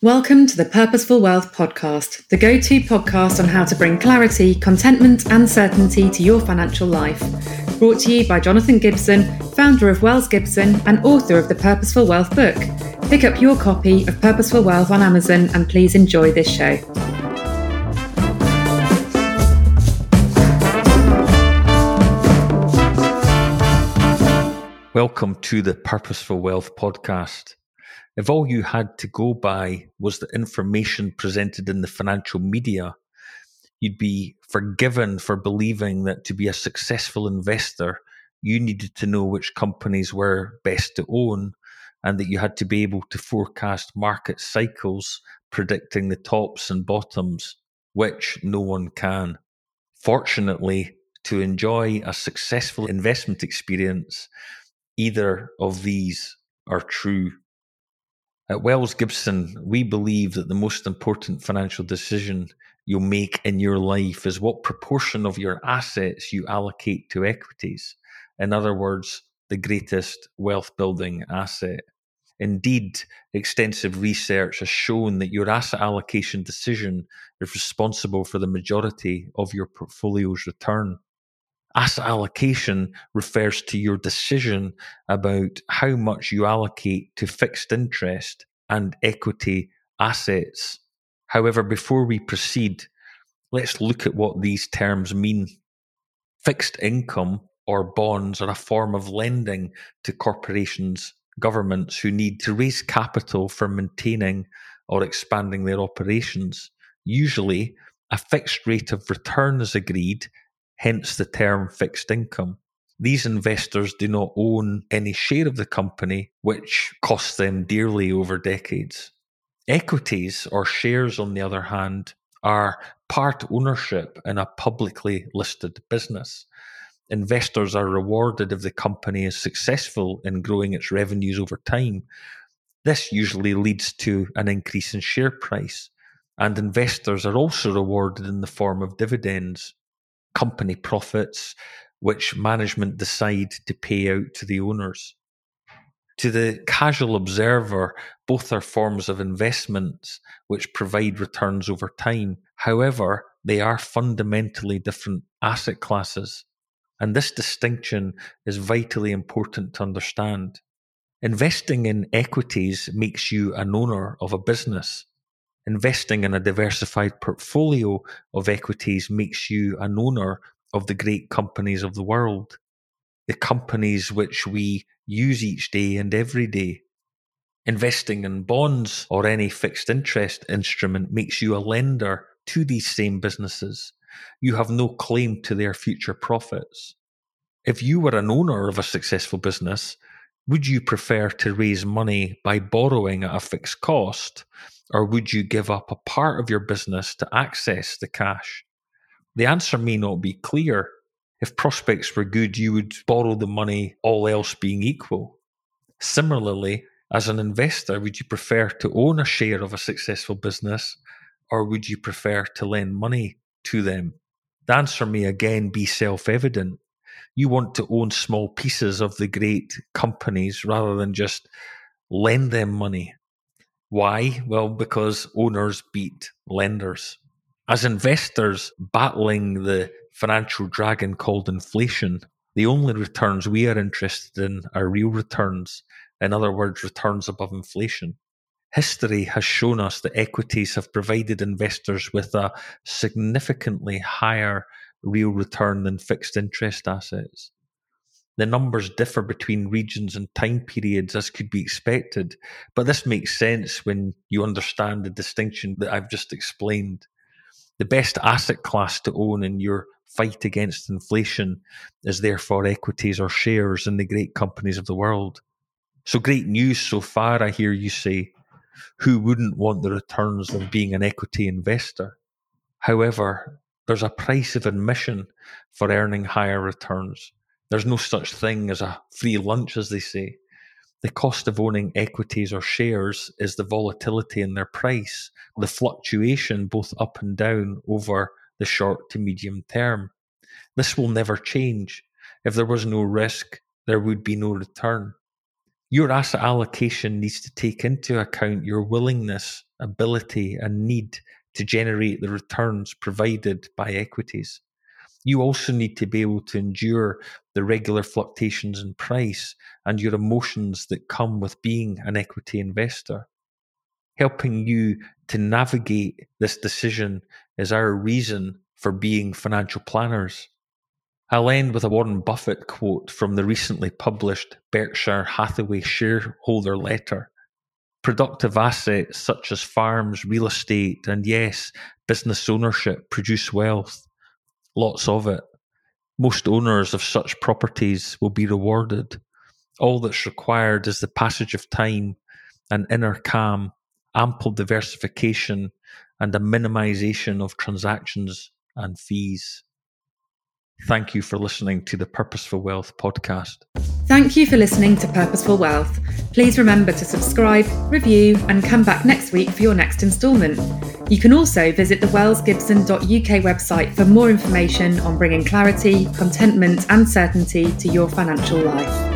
Welcome to the Purposeful Wealth Podcast, the go to podcast on how to bring clarity, contentment, and certainty to your financial life. Brought to you by Jonathan Gibson, founder of Wells Gibson and author of the Purposeful Wealth book. Pick up your copy of Purposeful Wealth on Amazon and please enjoy this show. Welcome to the Purposeful Wealth Podcast. If all you had to go by was the information presented in the financial media, you'd be forgiven for believing that to be a successful investor, you needed to know which companies were best to own and that you had to be able to forecast market cycles predicting the tops and bottoms, which no one can. Fortunately, to enjoy a successful investment experience, either of these are true. At Wells Gibson, we believe that the most important financial decision you'll make in your life is what proportion of your assets you allocate to equities. In other words, the greatest wealth building asset. Indeed, extensive research has shown that your asset allocation decision is responsible for the majority of your portfolio's return. Asset allocation refers to your decision about how much you allocate to fixed interest and equity assets. However, before we proceed, let's look at what these terms mean. Fixed income or bonds are a form of lending to corporations, governments who need to raise capital for maintaining or expanding their operations. Usually, a fixed rate of return is agreed hence the term fixed income. These investors do not own any share of the company, which costs them dearly over decades. Equities or shares, on the other hand, are part ownership in a publicly listed business. Investors are rewarded if the company is successful in growing its revenues over time. This usually leads to an increase in share price, and investors are also rewarded in the form of dividends company profits, which management decide to pay out to the owners. To the casual observer, both are forms of investments which provide returns over time. However, they are fundamentally different asset classes. And this distinction is vitally important to understand. Investing in equities makes you an owner of a business. Investing in a diversified portfolio of equities makes you an owner of the great companies of the world, the companies which we use each day and every day. Investing in bonds or any fixed interest instrument makes you a lender to these same businesses. You have no claim to their future profits. If you were an owner of a successful business, would you prefer to raise money by borrowing at a fixed cost or would you give up a part of your business to access the cash? The answer may not be clear. If prospects were good, you would borrow the money, all else being equal. Similarly, as an investor, would you prefer to own a share of a successful business or would you prefer to lend money to them? The answer may again be self evident. You want to own small pieces of the great companies rather than just lend them money why? Well, because owners beat lenders. As investors battling the financial dragon called inflation, the only returns we are interested in are real returns. In other words, returns above inflation. History has shown us that equities have provided investors with a significantly higher real return than fixed interest assets. The numbers differ between regions and time periods as could be expected, but this makes sense when you understand the distinction that I've just explained. The best asset class to own in your fight against inflation is therefore equities or shares in the great companies of the world. So great news so far, I hear you say. Who wouldn't want the returns of being an equity investor? However, there's a price of admission for earning higher returns. There's no such thing as a free lunch, as they say. The cost of owning equities or shares is the volatility in their price, the fluctuation both up and down over the short to medium term. This will never change. If there was no risk, there would be no return. Your asset allocation needs to take into account your willingness ability, and need to generate the returns provided by equities. You also need to be able to endure the regular fluctuations in price and your emotions that come with being an equity investor. Helping you to navigate this decision is our reason for being financial planners. I'll end with a Warren Buffett quote from the recently published Berkshire Hathaway shareholder letter. Productive assets such as farms, real estate, and yes, business ownership produce wealth. Lots of it. Most owners of such properties will be rewarded. All that's required is the passage of time, an inner calm, ample diversification, and a minimization of transactions and fees. Thank you for listening to the Purposeful Wealth podcast. Thank you for listening to Purposeful Wealth. Please remember to subscribe, review, and come back next week for your next instalment. You can also visit the wellsgibson.uk website for more information on bringing clarity, contentment, and certainty to your financial life.